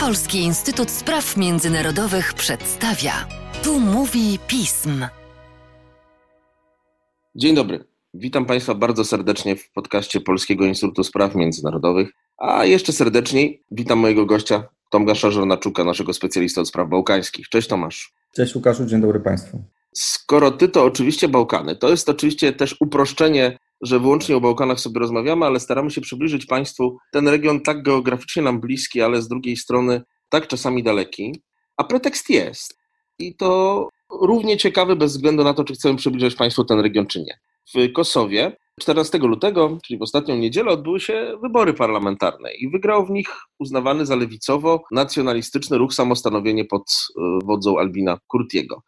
Polski Instytut Spraw Międzynarodowych przedstawia. Tu mówi pism. Dzień dobry. Witam Państwa bardzo serdecznie w podcaście Polskiego Instytutu Spraw Międzynarodowych, a jeszcze serdeczniej witam mojego gościa Tomasza Żornaczuka, naszego specjalista od spraw bałkańskich. Cześć Tomasz. Cześć Łukaszu, dzień dobry Państwu. Skoro ty to oczywiście Bałkany, to jest oczywiście też uproszczenie, że wyłącznie o Bałkanach sobie rozmawiamy, ale staramy się przybliżyć Państwu ten region tak geograficznie nam bliski, ale z drugiej strony tak czasami daleki. A pretekst jest. I to równie ciekawy bez względu na to, czy chcemy przybliżać Państwu ten region, czy nie. W Kosowie 14 lutego, czyli w ostatnią niedzielę, odbyły się wybory parlamentarne i wygrał w nich uznawany za lewicowo-nacjonalistyczny ruch samostanowienie pod e, wodzą Albina Kurtiego.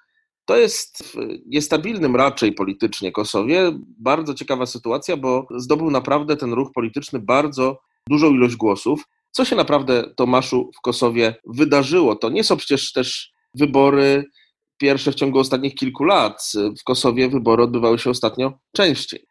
To jest w niestabilnym raczej politycznie Kosowie bardzo ciekawa sytuacja, bo zdobył naprawdę ten ruch polityczny bardzo dużą ilość głosów. Co się naprawdę, Tomaszu, w Kosowie wydarzyło? To nie są przecież też wybory pierwsze w ciągu ostatnich kilku lat. W Kosowie wybory odbywały się ostatnio częściej.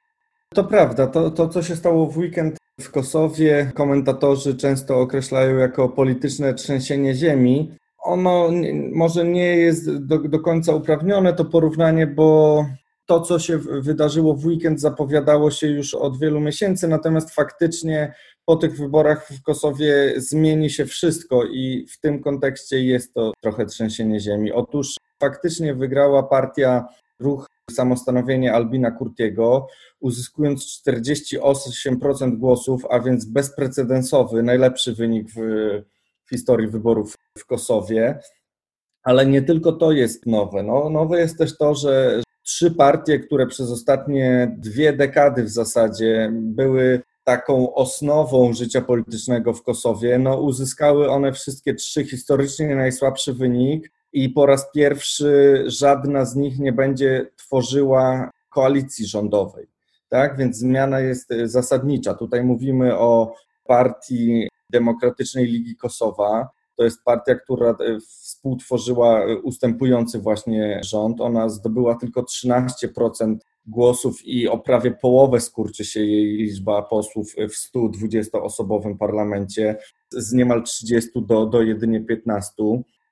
To prawda. To, to co się stało w weekend w Kosowie, komentatorzy często określają jako polityczne trzęsienie ziemi ono może nie jest do, do końca uprawnione, to porównanie, bo to, co się wydarzyło w weekend, zapowiadało się już od wielu miesięcy, natomiast faktycznie po tych wyborach w Kosowie zmieni się wszystko i w tym kontekście jest to trochę trzęsienie ziemi. Otóż faktycznie wygrała partia Ruch Samostanowienie Albina Kurtiego, uzyskując 48% głosów, a więc bezprecedensowy, najlepszy wynik w historii wyborów w Kosowie. Ale nie tylko to jest nowe. No, nowe jest też to, że trzy partie, które przez ostatnie dwie dekady w zasadzie były taką osnową życia politycznego w Kosowie, no uzyskały one wszystkie trzy historycznie najsłabszy wynik i po raz pierwszy żadna z nich nie będzie tworzyła koalicji rządowej. Tak, więc zmiana jest zasadnicza. Tutaj mówimy o partii Demokratycznej Ligi Kosowa. To jest partia, która e, współtworzyła e, ustępujący właśnie rząd. Ona zdobyła tylko 13% głosów i o prawie połowę skurczy się jej liczba posłów w 120-osobowym parlamencie z niemal 30 do, do jedynie 15.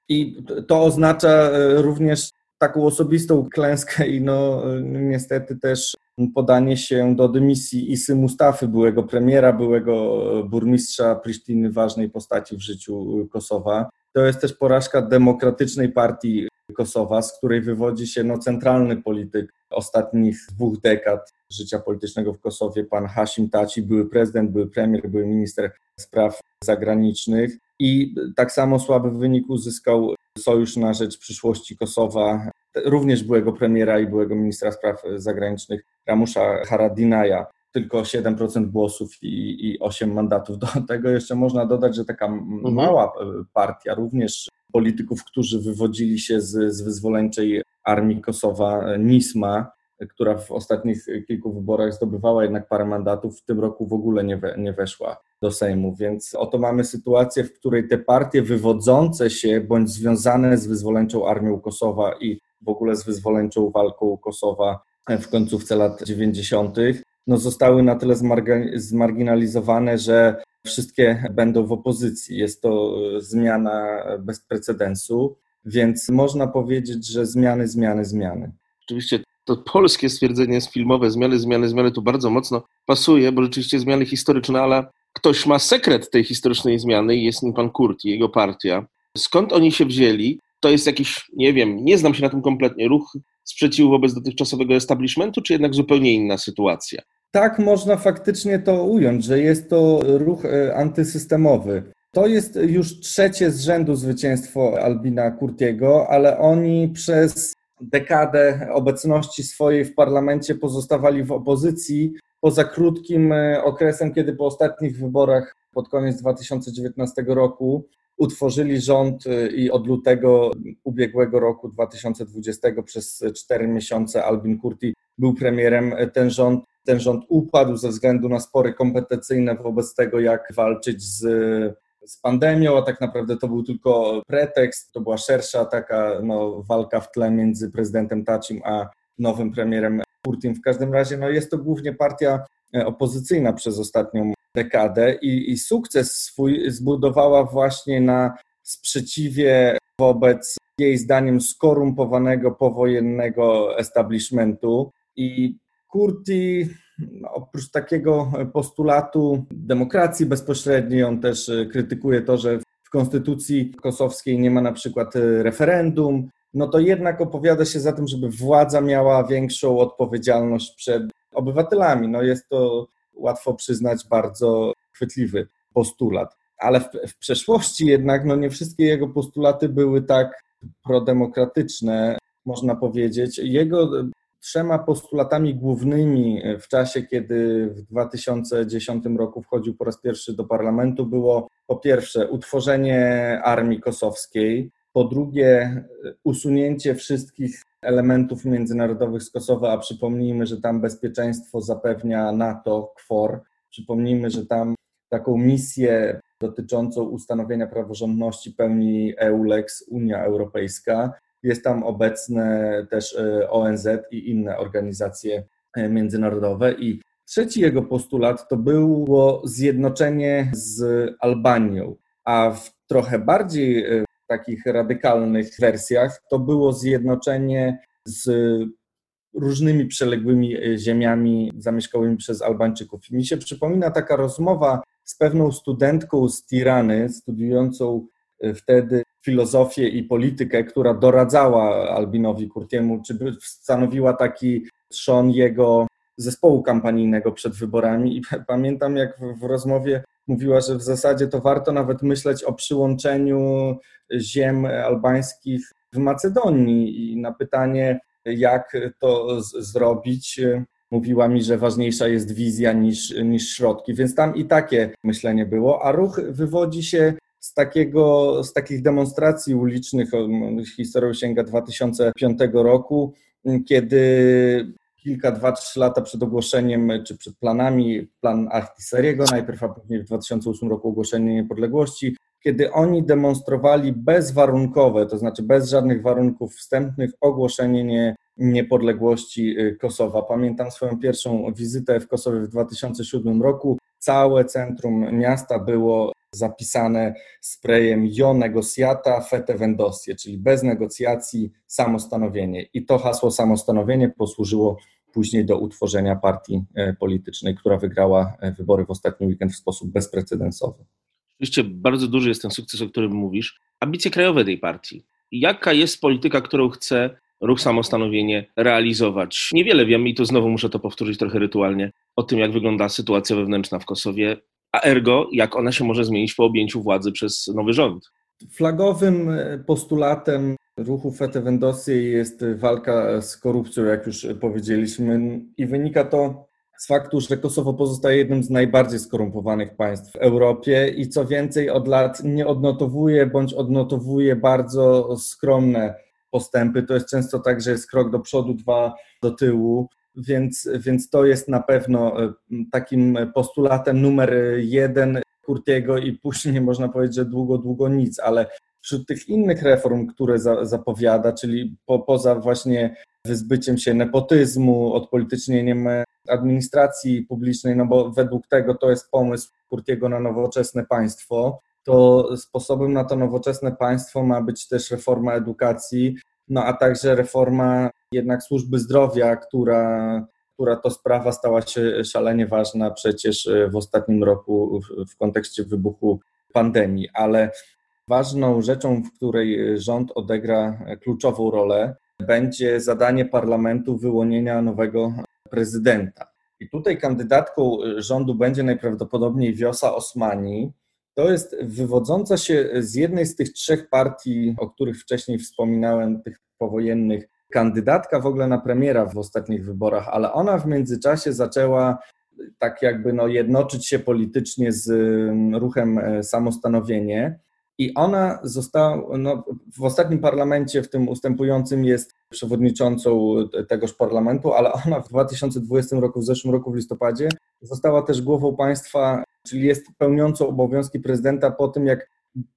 I to oznacza e, również taką osobistą klęskę i no niestety też podanie się do dymisji Isy Mustafy, byłego premiera, byłego burmistrza Prisztiny, ważnej postaci w życiu Kosowa. To jest też porażka demokratycznej partii Kosowa, z której wywodzi się no, centralny polityk ostatnich dwóch dekad życia politycznego w Kosowie, pan Hashim Taci, były prezydent, były premier, były minister spraw zagranicznych. I tak samo słaby wynik uzyskał Sojusz na Rzecz Przyszłości Kosowa, również byłego premiera i byłego ministra spraw zagranicznych Ramusza Haradinaja. Tylko 7% głosów i, i 8 mandatów. Do tego jeszcze można dodać, że taka mhm. mała e, partia, również polityków, którzy wywodzili się z, z wyzwoleńczej armii Kosowa, e, NISMA, która w ostatnich kilku wyborach zdobywała jednak parę mandatów, w tym roku w ogóle nie, we, nie weszła do Sejmu. Więc oto mamy sytuację, w której te partie wywodzące się bądź związane z wyzwoleńczą armią Kosowa i w ogóle z wyzwoleńczą walką Kosowa w końcówce lat 90., no zostały na tyle zmarginalizowane, że wszystkie będą w opozycji. Jest to zmiana bez precedensu, więc można powiedzieć, że zmiany, zmiany, zmiany. Oczywiście to polskie stwierdzenie jest filmowe, zmiany, zmiany, zmiany tu bardzo mocno pasuje, bo rzeczywiście zmiany historyczne, ale ktoś ma sekret tej historycznej zmiany i jest nim pan Kurt i jego partia. Skąd oni się wzięli? To jest jakiś, nie wiem, nie znam się na tym kompletnie, ruch sprzeciwu wobec dotychczasowego establishmentu, czy jednak zupełnie inna sytuacja? Tak można faktycznie to ująć, że jest to ruch e, antysystemowy. To jest już trzecie z rzędu zwycięstwo Albina Kurtiego, ale oni przez dekadę obecności swojej w parlamencie pozostawali w opozycji, poza krótkim e, okresem, kiedy po ostatnich wyborach pod koniec 2019 roku utworzyli rząd e, i od lutego ubiegłego roku 2020 przez cztery miesiące Albin Kurti był premierem. E, ten rząd, ten rząd upadł ze względu na spory kompetencyjne wobec tego, jak walczyć z z pandemią, a tak naprawdę to był tylko pretekst, to była szersza taka no, walka w tle między prezydentem Tacim a nowym premierem Kurtim. W każdym razie no, jest to głównie partia e, opozycyjna przez ostatnią dekadę i, i sukces swój zbudowała właśnie na sprzeciwie wobec jej zdaniem skorumpowanego powojennego establishmentu i Kurti no, oprócz takiego postulatu demokracji bezpośredniej, on też krytykuje to, że w konstytucji kosowskiej nie ma na przykład referendum, no to jednak opowiada się za tym, żeby władza miała większą odpowiedzialność przed obywatelami. No jest to łatwo przyznać bardzo chwytliwy postulat. Ale w, w przeszłości jednak no nie wszystkie jego postulaty były tak prodemokratyczne, można powiedzieć. Jego trzema postulatami głównymi w czasie, kiedy w 2010 roku wchodził po raz pierwszy do parlamentu, było po pierwsze utworzenie armii kosowskiej, po drugie usunięcie wszystkich elementów międzynarodowych z Kosowa, a przypomnijmy, że tam bezpieczeństwo zapewnia NATO, KFOR. Przypomnijmy, że tam taką misję dotyczącą ustanowienia praworządności pełni EULEX, Unia Europejska. Jest tam obecne też e, ONZ i inne organizacje e, międzynarodowe. I trzeci jego postulat to było zjednoczenie z Albanią, a w trochę bardziej e, takich radykalnych wersjach to było zjednoczenie z różnymi przeległymi ziemiami zamieszkałymi przez Albańczyków. Mi się przypomina taka rozmowa z pewną studentką z Tirany, studiującą wtedy filozofię i politykę, która doradzała Albinowi Kurtiemu, czy stanowiła taki trzon jego zespołu kampanijnego przed wyborami. I pamiętam, jak w, rozmowie mówiła, że w zasadzie to warto nawet myśleć o przyłączeniu ziem albańskich w Macedonii. I na pytanie, jak to zrobić, mówiła mi, że ważniejsza jest wizja niż, niż środki. Więc tam i takie myślenie było, a ruch wywodzi się z, takiego, z takich demonstracji ulicznych, historią sięga 2005 roku, kiedy kilka, dwa, trzy lata przed ogłoszeniem, czy przed planami, plan Artiseriego, najpierw, a później w 2008 roku ogłoszenie niepodległości, kiedy oni demonstrowali bezwarunkowe, to znaczy bez żadnych warunków wstępnych, ogłoszenie nie, niepodległości y, Kosowa. Pamiętam swoją pierwszą wizytę w Kosowie w 2007 roku. Całe centrum miasta było zapisane sprayem Jo negocjata fete vendosje, czyli bez negocjacji samostanowienie. I to hasło samostanowienie posłużyło później do utworzenia partii e, politycznej, która wygrała e, wybory w ostatni weekend w sposób bezprecedensowy. Oczywiście bardzo duży jest ten sukces, o którym mówisz. Ambicje krajowe tej partii. Jaka jest polityka, którą chce ruch samostanowienie realizować? Niewiele wiem i tu znowu muszę to powtórzyć trochę rytualnie o tym, jak wygląda sytuacja wewnętrzna w Kosowie a ergo jak ona się może zmienić po objęciu władzy przez nowy rząd. Flagowym e, postulatem ruchu Fete Vendosy jest walka z korupcją, jak już powiedzieliśmy, i wynika to z faktu, że Kosowo pozostaje jednym z najbardziej skorumpowanych państw w Europie i co więcej od lat nie odnotowuje bądź odnotowuje bardzo skromne postępy. To jest często tak, że jest krok do przodu, dwa do tyłu więc, więc to jest na pewno e, takim postulatem numer jeden Kurtiego i później można powiedzieć, że długo, długo nic, ale wśród tych innych reform, które za, zapowiada, czyli po, poza właśnie wyzbyciem się nepotyzmu, odpolitycznieniem administracji publicznej, no bo według tego to jest pomysł Kurtiego na nowoczesne państwo, to sposobem na to nowoczesne państwo ma być też reforma edukacji, no a także reforma jednak służby zdrowia, która, która to sprawa stała się szalenie ważna przecież w ostatnim roku w, w kontekście wybuchu pandemii, ale ważną rzeczą, w której rząd odegra kluczową rolę, będzie zadanie parlamentu wyłonienia nowego prezydenta. I tutaj kandydatką rządu będzie najprawdopodobniej Wiosa Osmani. To jest wywodząca się z jednej z tych trzech partii, o których wcześniej wspominałem, tych powojennych, kandydatka w ogóle na premiera w ostatnich wyborach, ale ona w międzyczasie zaczęła tak jakby no, jednoczyć się politycznie z mm, ruchem e, samostanowienie. I ona została, no, w ostatnim parlamencie, w tym ustępującym, jest przewodniczącą tegoż parlamentu, ale ona w 2020 roku, w zeszłym roku w listopadzie, została też głową państwa, czyli jest pełniącą obowiązki prezydenta po tym, jak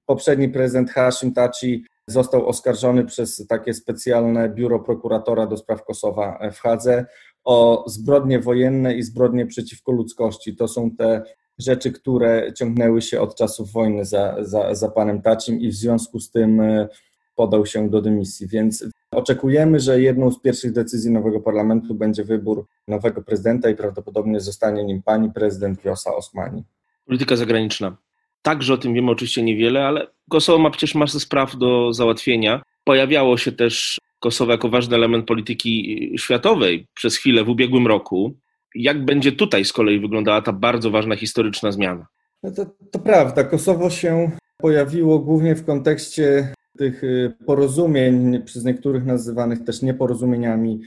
poprzedni prezydent Hashim Tachi został oskarżony przez takie specjalne biuro prokuratora do spraw Kosowa w Hadze o zbrodnie wojenne i zbrodnie przeciwko ludzkości. To są te rzeczy, które ciągnęły się od czasów wojny za, za, za panem Tacim i w związku z tym e, podał się do dymisji. Więc oczekujemy, że jedną z pierwszych decyzji nowego parlamentu będzie wybór nowego prezydenta i prawdopodobnie zostanie nim pani prezydent Wiosa Osmani. Polityka zagraniczna. Także o tym wiemy oczywiście niewiele, ale Kosowo ma przecież masę spraw do załatwienia. Pojawiało się też Kosowo jako ważny element polityki światowej przez chwilę w ubiegłym roku. Jak będzie tutaj z kolei wyglądała ta bardzo ważna historyczna zmiana? No to, to prawda. Kosowo się pojawiło głównie w kontekście tych y, porozumień, przez niektórych nazywanych też nieporozumieniami,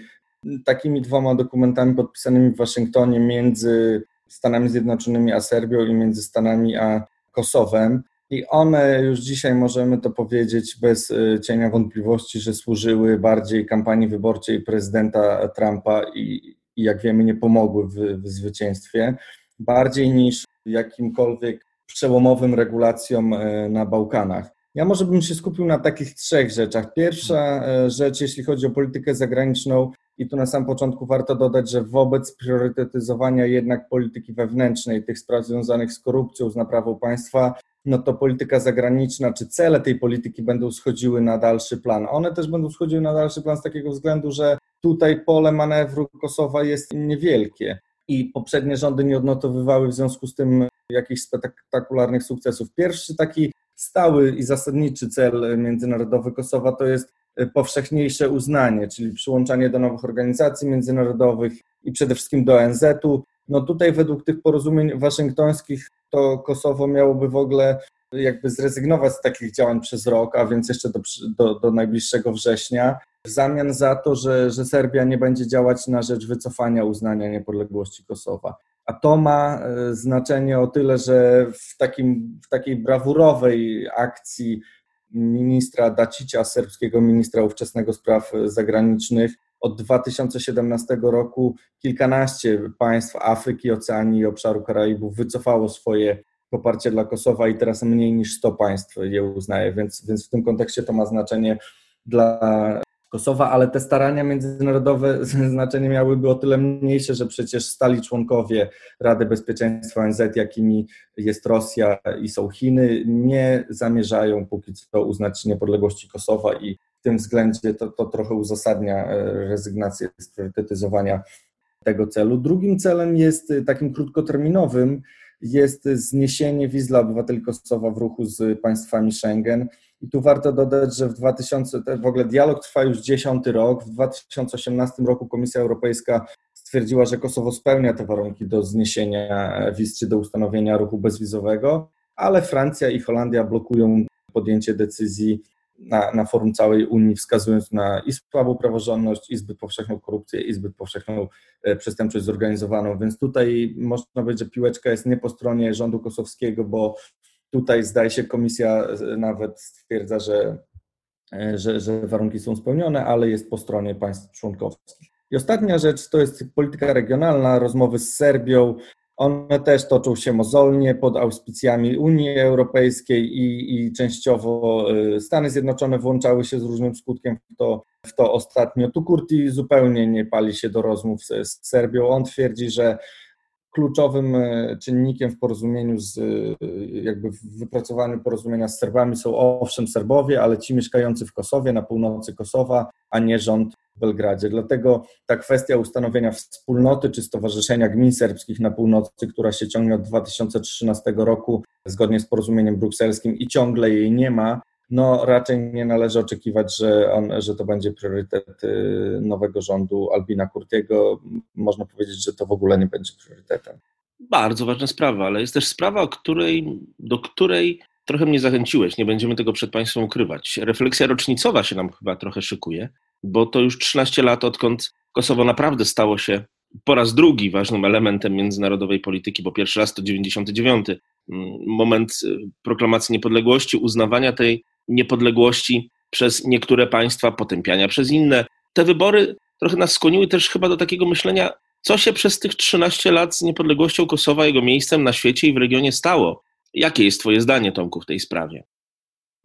takimi dwoma dokumentami podpisanymi w Waszyngtonie między Stanami Zjednoczonymi a Serbią i między Stanami a Kosowem. I one już dzisiaj możemy to powiedzieć bez y, cienia wątpliwości, że służyły bardziej kampanii wyborczej prezydenta Trumpa i, i jak wiemy, nie pomogły w, w zwycięstwie, bardziej niż jakimkolwiek przełomowym regulacjom y, na Bałkanach. Ja może bym się skupił na takich trzech rzeczach. Pierwsza y, rzecz, jeśli chodzi o politykę zagraniczną, i tu na sam początku warto dodać, że wobec priorytetyzowania jednak polityki wewnętrznej, tych spraw związanych z korupcją, z naprawą państwa, no to polityka zagraniczna, czy cele tej polityki będą schodziły na dalszy plan. One też będą schodziły na dalszy plan z takiego względu, że tutaj pole manewru Kosowa jest niewielkie i poprzednie rządy nie odnotowywały w związku z tym jakichś spektakularnych sukcesów. Pierwszy taki stały i zasadniczy cel międzynarodowy Kosowa to jest powszechniejsze uznanie, czyli przyłączanie do nowych organizacji międzynarodowych i przede wszystkim do ONZ-u. No tutaj według tych porozumień waszyngtońskich to Kosowo miałoby w ogóle jakby zrezygnować z takich działań przez rok, a więc jeszcze do, do, do najbliższego września, w zamian za to, że, że Serbia nie będzie działać na rzecz wycofania uznania niepodległości Kosowa. A to ma e, znaczenie o tyle, że w, takim, w takiej brawurowej akcji ministra Dacicia, serbskiego ministra ówczesnego spraw zagranicznych, od 2017 roku kilkanaście państw Afryki, Oceanii i obszaru Karaibów wycofało swoje poparcie dla Kosowa i teraz mniej niż 100 państw je uznaje, więc, więc w tym kontekście to ma znaczenie dla Kosowa, ale te starania międzynarodowe znaczenie miałyby o tyle mniejsze, że przecież stali członkowie Rady Bezpieczeństwa ONZ, jakimi jest Rosja i są Chiny, nie zamierzają póki co uznać niepodległości Kosowa i w tym względzie to, to trochę uzasadnia e, rezygnację z priorytetyzowania tego celu. Drugim celem jest e, takim krótkoterminowym, jest zniesienie wiz dla obywateli Kosowa w ruchu z państwami Schengen. I tu warto dodać, że w 2000, w ogóle dialog trwa już dziesiąty rok. W 2018 roku Komisja Europejska stwierdziła, że Kosowo spełnia te warunki do zniesienia wiz czy do ustanowienia ruchu bezwizowego, ale Francja i Holandia blokują podjęcie decyzji na, na forum całej Unii, wskazując na i słabą praworządność, i zbyt powszechną korupcję, i zbyt powszechną e, przestępczość zorganizowaną. Więc tutaj można powiedzieć, że piłeczka jest nie po stronie rządu kosowskiego, bo tutaj zdaje się komisja e, nawet stwierdza, że, e, że, że warunki są spełnione, ale jest po stronie państw członkowskich. I ostatnia rzecz to jest polityka regionalna, rozmowy z Serbią, one też toczą się mozolnie pod auspicjami Unii Europejskiej i, i częściowo y, Stany Zjednoczone włączały się z różnym skutkiem w to, w to ostatnio. Tu Kurti zupełnie nie pali się do rozmów z, z Serbią. On twierdzi, że kluczowym y, czynnikiem w porozumieniu z, y, jakby w wypracowaniu porozumienia z Serbami są owszem Serbowie, ale ci mieszkający w Kosowie, na północy Kosowa, a nie rząd w Belgradzie. Dlatego ta kwestia ustanowienia wspólnoty czy stowarzyszenia gmin serbskich na północy, która się ciągnie od 2013 roku zgodnie z porozumieniem brukselskim i ciągle jej nie ma, no raczej nie należy oczekiwać, że, on, że to będzie priorytet y, nowego rządu Albina Kurtiego. Można powiedzieć, że to w ogóle nie będzie priorytetem. Bardzo ważna sprawa, ale jest też sprawa, której, do której trochę mnie zachęciłeś. Nie będziemy tego przed Państwem ukrywać. Refleksja rocznicowa się nam chyba trochę szykuje bo to już 13 lat, odkąd Kosowo naprawdę stało się po raz drugi ważnym elementem międzynarodowej polityki, bo pierwszy raz to 99, mm, moment y, proklamacji niepodległości, uznawania tej niepodległości przez niektóre państwa, potępiania przez inne. Te wybory trochę nas skłoniły też chyba do takiego myślenia, co się przez tych 13 lat z niepodległością Kosowa, jego miejscem na świecie i w regionie stało. Jakie jest Twoje zdanie, Tomku, w tej sprawie?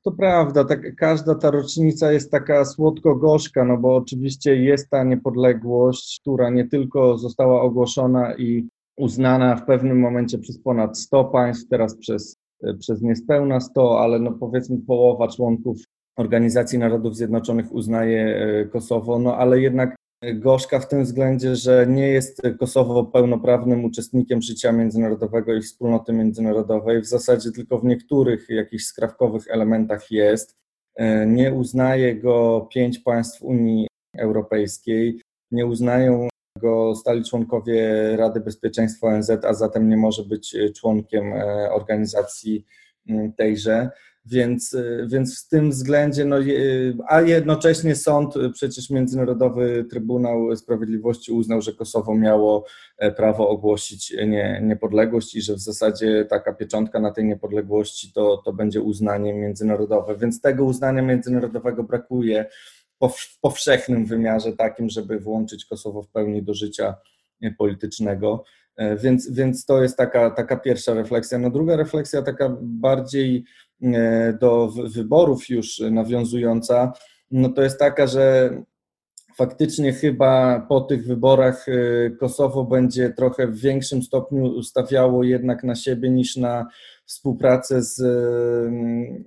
To prawda, tak, każda ta rocznica jest taka słodko-gorzka, no bo oczywiście jest ta niepodległość, która nie tylko została ogłoszona i uznana w pewnym momencie przez ponad 100 państw, teraz przez, przez niespełna 100, ale no powiedzmy połowa członków Organizacji Narodów Zjednoczonych uznaje Kosowo, no ale jednak gorzka w tym względzie, że nie jest Kosowo pełnoprawnym uczestnikiem życia międzynarodowego i wspólnoty międzynarodowej. W zasadzie tylko w niektórych jakichś skrawkowych elementach jest. E, nie uznaje go pięć państw Unii Europejskiej, nie uznają go stali członkowie Rady Bezpieczeństwa ONZ, a zatem nie może być członkiem e, organizacji tejże. Więc, y, więc w tym względzie, no, a jednocześnie sąd, przecież Międzynarodowy Trybunał Sprawiedliwości uznał, że Kosowo miało e, prawo ogłosić nie, niepodległość i że w zasadzie taka pieczątka na tej niepodległości to, to będzie uznanie międzynarodowe. Więc tego uznania międzynarodowego brakuje w powszechnym wymiarze takim, żeby włączyć Kosowo w pełni do życia politycznego. E, więc, więc to jest taka, taka pierwsza refleksja. No druga refleksja, taka bardziej E, do wyborów już nawiązująca, no to jest taka, że faktycznie chyba po tych wyborach e, Kosowo będzie trochę w większym stopniu stawiało jednak na siebie niż na współpracę z mm,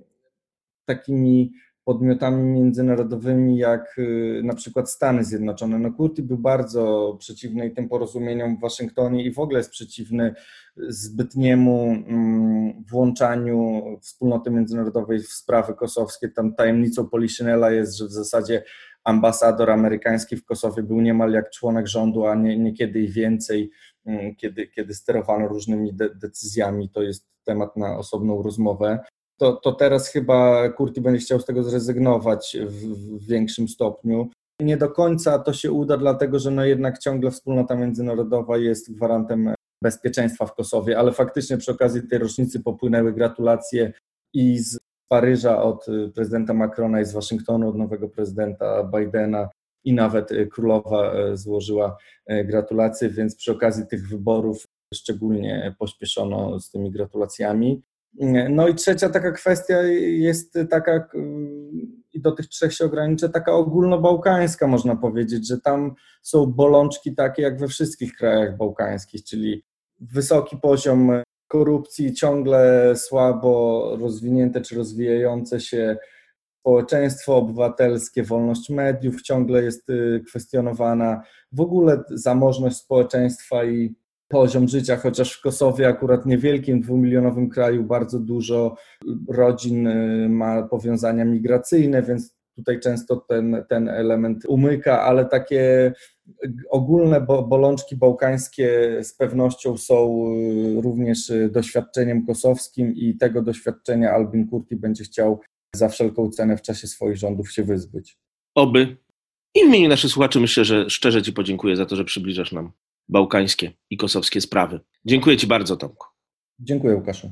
takimi podmiotami międzynarodowymi jak y, na przykład Stany Zjednoczone. No Kurti był bardzo przeciwny tym porozumieniom w Waszyngtonie i w ogóle jest przeciwny zbytniemu mm, włączaniu wspólnoty międzynarodowej w sprawy kosowskie. Tam tajemnicą Poliszynela jest, że w zasadzie ambasador amerykański w Kosowie był niemal jak członek rządu, a nie, niekiedy i więcej, mm, kiedy, kiedy sterowano różnymi de decyzjami. To jest temat na osobną rozmowę to, to teraz chyba Kurti będzie chciał z tego zrezygnować w, w większym stopniu. Nie do końca to się uda, dlatego że no jednak ciągle wspólnota międzynarodowa jest gwarantem bezpieczeństwa w Kosowie, ale faktycznie przy okazji tej rocznicy popłynęły gratulacje i z Paryża od prezydenta Macrona i z Waszyngtonu od nowego prezydenta Bidena i nawet królowa e, złożyła gratulacje, więc przy okazji tych wyborów szczególnie pośpieszono z tymi gratulacjami. No i trzecia taka kwestia jest taka, i do tych trzech się ograniczę, taka ogólnobałkańska można powiedzieć, że tam są bolączki takie jak we wszystkich krajach bałkańskich, czyli wysoki poziom korupcji, ciągle słabo rozwinięte czy rozwijające się społeczeństwo obywatelskie, wolność mediów ciągle jest y, kwestionowana, w ogóle zamożność społeczeństwa i poziom życia, chociaż w Kosowie, akurat niewielkim, dwumilionowym kraju, bardzo dużo rodzin y, ma powiązania migracyjne, więc tutaj często ten, ten element umyka, ale takie ogólne bolączki bałkańskie z pewnością są y, również doświadczeniem kosowskim i tego doświadczenia Albin Kurti będzie chciał za wszelką cenę w czasie swoich rządów się wyzbyć. Oby. I w imieniu naszych słuchaczy myślę, że szczerze Ci podziękuję za to, że przybliżasz nam bałkańskie i kosowskie sprawy. Dziękuję Ci bardzo, Tomku. Dziękuję, Łukaszu.